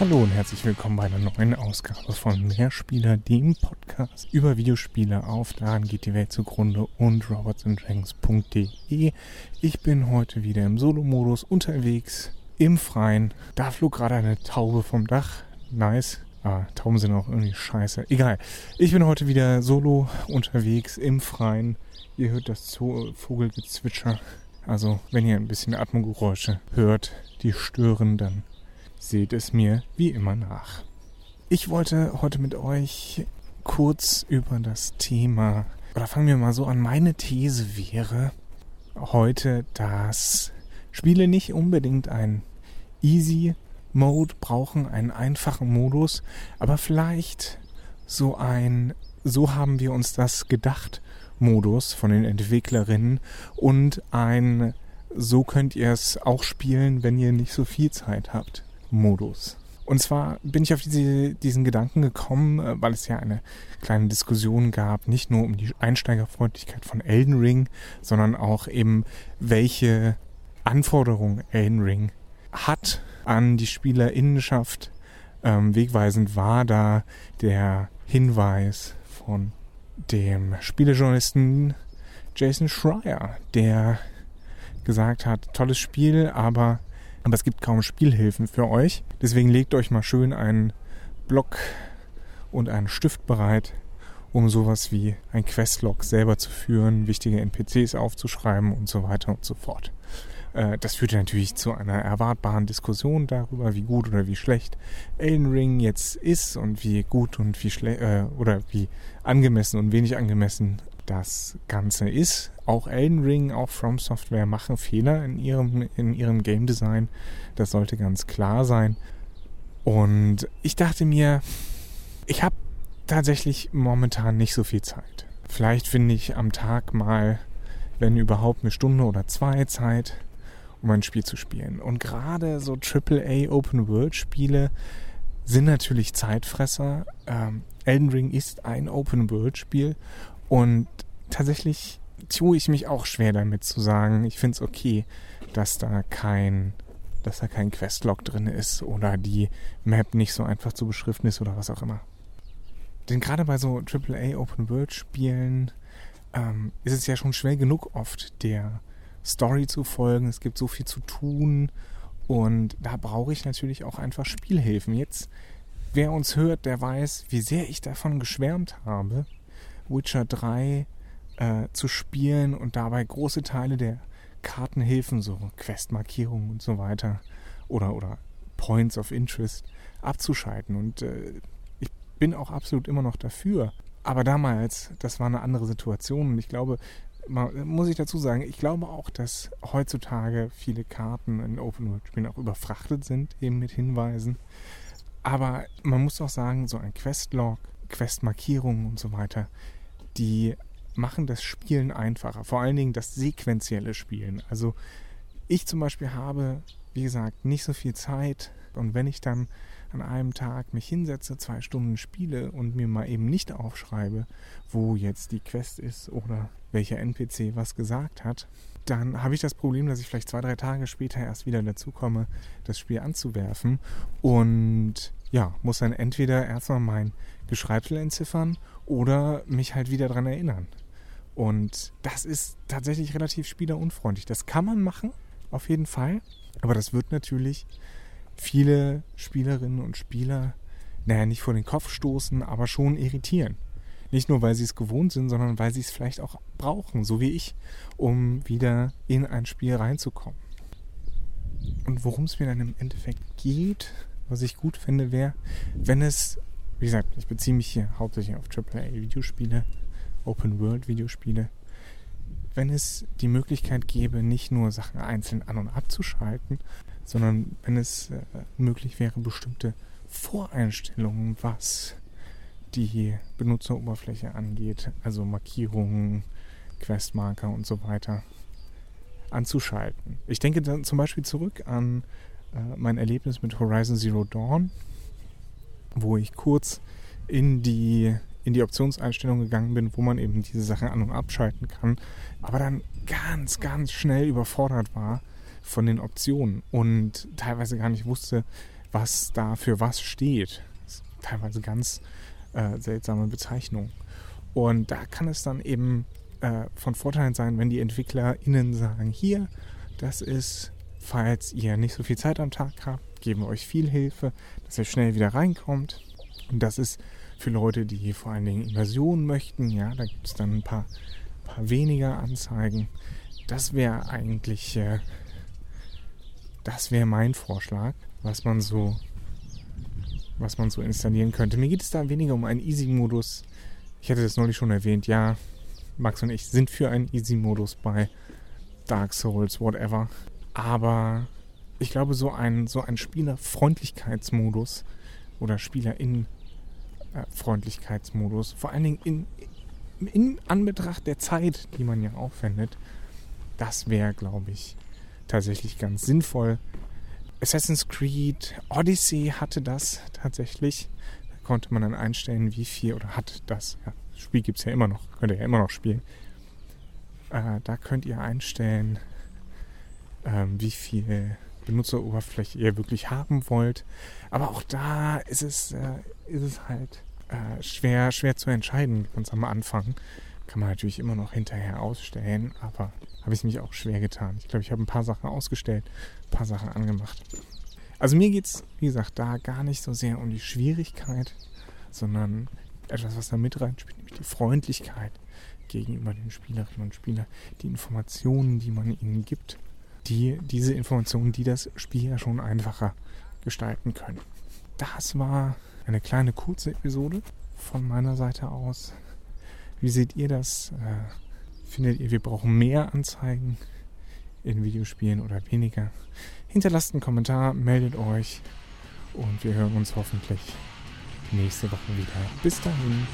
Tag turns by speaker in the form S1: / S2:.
S1: Hallo und herzlich willkommen bei einer neuen Ausgabe von Mehrspieler, dem Podcast über Videospiele auf Daran geht die Welt zugrunde und robotsanddragons.de. Ich bin heute wieder im Solo-Modus unterwegs, im Freien. Da flog gerade eine Taube vom Dach. Nice. Ah, Tauben sind auch irgendwie scheiße. Egal. Ich bin heute wieder solo unterwegs im Freien. Ihr hört das Vogelgezwitscher. Also, wenn ihr ein bisschen Atmungsgeräusche hört, die stören, dann seht es mir wie immer nach. Ich wollte heute mit euch kurz über das Thema, oder fangen wir mal so an, meine These wäre heute, dass Spiele nicht unbedingt ein Easy Mode brauchen, einen einfachen Modus, aber vielleicht so ein, so haben wir uns das gedacht, Modus von den Entwicklerinnen und ein, so könnt ihr es auch spielen, wenn ihr nicht so viel Zeit habt. Modus. Und zwar bin ich auf diese, diesen Gedanken gekommen, äh, weil es ja eine kleine Diskussion gab, nicht nur um die Einsteigerfreundlichkeit von Elden Ring, sondern auch eben, welche Anforderungen Elden Ring hat an die Spielerinnenschaft. Ähm, wegweisend war da der Hinweis von dem Spielejournalisten Jason Schreier, der gesagt hat, tolles Spiel, aber aber es gibt kaum Spielhilfen für euch. Deswegen legt euch mal schön einen Block und einen Stift bereit, um sowas wie ein Questlog selber zu führen, wichtige NPCs aufzuschreiben und so weiter und so fort. Äh, das führte natürlich zu einer erwartbaren Diskussion darüber, wie gut oder wie schlecht Elden Ring jetzt ist und wie gut und wie schlecht äh, oder wie angemessen und wenig angemessen das Ganze ist. Auch Elden Ring, auch From Software machen Fehler in ihrem, in ihrem Game Design. Das sollte ganz klar sein. Und ich dachte mir, ich habe tatsächlich momentan nicht so viel Zeit. Vielleicht finde ich am Tag mal, wenn überhaupt, eine Stunde oder zwei Zeit, um ein Spiel zu spielen. Und gerade so AAA Open World Spiele sind natürlich Zeitfresser. Ähm, Elden Ring ist ein Open World Spiel und tatsächlich tue ich mich auch schwer damit zu sagen, ich finde es okay, dass da kein dass da kein Questlog drin ist oder die Map nicht so einfach zu beschriften ist oder was auch immer. Denn gerade bei so AAA Open World Spielen ähm, ist es ja schon schwer genug oft der Story zu folgen. Es gibt so viel zu tun und da brauche ich natürlich auch einfach Spielhilfen. Jetzt, wer uns hört, der weiß, wie sehr ich davon geschwärmt habe, Witcher 3 äh, zu spielen und dabei große Teile der Kartenhilfen, so Questmarkierungen und so weiter oder, oder Points of Interest abzuschalten. Und äh, ich bin auch absolut immer noch dafür. Aber damals, das war eine andere Situation und ich glaube, man, muss ich dazu sagen, ich glaube auch, dass heutzutage viele Karten in Open World Spielen auch überfrachtet sind, eben mit Hinweisen. Aber man muss auch sagen, so ein Questlog, Questmarkierungen und so weiter, die machen das Spielen einfacher. Vor allen Dingen das sequenzielle Spielen. Also ich zum Beispiel habe, wie gesagt, nicht so viel Zeit. Und wenn ich dann an einem Tag mich hinsetze, zwei Stunden spiele und mir mal eben nicht aufschreibe, wo jetzt die Quest ist oder welcher NPC was gesagt hat, dann habe ich das Problem, dass ich vielleicht zwei, drei Tage später erst wieder dazu komme, das Spiel anzuwerfen und ja, muss dann entweder erstmal mein Geschreibsel entziffern oder mich halt wieder daran erinnern. Und das ist tatsächlich relativ spielerunfreundlich. Das kann man machen, auf jeden Fall. Aber das wird natürlich viele Spielerinnen und Spieler, naja, nicht vor den Kopf stoßen, aber schon irritieren. Nicht nur, weil sie es gewohnt sind, sondern weil sie es vielleicht auch brauchen, so wie ich, um wieder in ein Spiel reinzukommen. Und worum es mir dann im Endeffekt geht, was ich gut finde, wäre, wenn es wie gesagt, ich beziehe mich hier hauptsächlich auf AAA-Videospiele, Open-World-Videospiele. Wenn es die Möglichkeit gäbe, nicht nur Sachen einzeln an- und abzuschalten, sondern wenn es äh, möglich wäre, bestimmte Voreinstellungen, was die Benutzeroberfläche angeht, also Markierungen, Questmarker und so weiter, anzuschalten. Ich denke dann zum Beispiel zurück an äh, mein Erlebnis mit Horizon Zero Dawn, wo ich kurz in die, in die Optionseinstellung gegangen bin, wo man eben diese Sachen an- und abschalten kann, aber dann ganz, ganz schnell überfordert war von den Optionen und teilweise gar nicht wusste, was da für was steht. teilweise ganz äh, seltsame Bezeichnungen. Und da kann es dann eben äh, von Vorteil sein, wenn die EntwicklerInnen sagen, hier, das ist, falls ihr nicht so viel Zeit am Tag habt, geben wir euch viel Hilfe, dass ihr schnell wieder reinkommt. Und das ist für Leute, die vor allen Dingen Immersionen möchten, ja, da gibt es dann ein paar, paar weniger Anzeigen. Das wäre eigentlich, äh, das wäre mein Vorschlag, was man so, was man so installieren könnte. Mir geht es da weniger um einen Easy-Modus. Ich hatte das neulich schon erwähnt, ja, Max und ich sind für einen Easy-Modus bei Dark Souls, whatever. Aber ich glaube, so ein, so ein Spielerfreundlichkeitsmodus oder Spielerinnenfreundlichkeitsmodus, vor allen Dingen in, in Anbetracht der Zeit, die man ja aufwendet, das wäre, glaube ich, tatsächlich ganz sinnvoll. Assassin's Creed Odyssey hatte das tatsächlich. Da konnte man dann einstellen, wie viel, oder hat das, ja, das Spiel gibt es ja immer noch, könnt ihr ja immer noch spielen. Äh, da könnt ihr einstellen, ähm, wie viel Benutzeroberfläche ihr wirklich haben wollt. Aber auch da ist es, äh, ist es halt äh, schwer, schwer zu entscheiden, ganz am Anfang. Kann man natürlich immer noch hinterher ausstellen, aber habe ich es mich auch schwer getan. Ich glaube, ich habe ein paar Sachen ausgestellt, ein paar Sachen angemacht. Also mir geht es, wie gesagt, da gar nicht so sehr um die Schwierigkeit, sondern etwas, was da mit reinspielt, nämlich die Freundlichkeit gegenüber den Spielerinnen und Spielern, die Informationen, die man ihnen gibt, die diese Informationen, die das Spiel ja schon einfacher gestalten können. Das war eine kleine kurze Episode von meiner Seite aus. Wie seht ihr das? Äh, findet ihr, wir brauchen mehr Anzeigen in Videospielen oder weniger? Hinterlasst einen Kommentar, meldet euch und wir hören uns hoffentlich nächste Woche wieder. Bis dahin.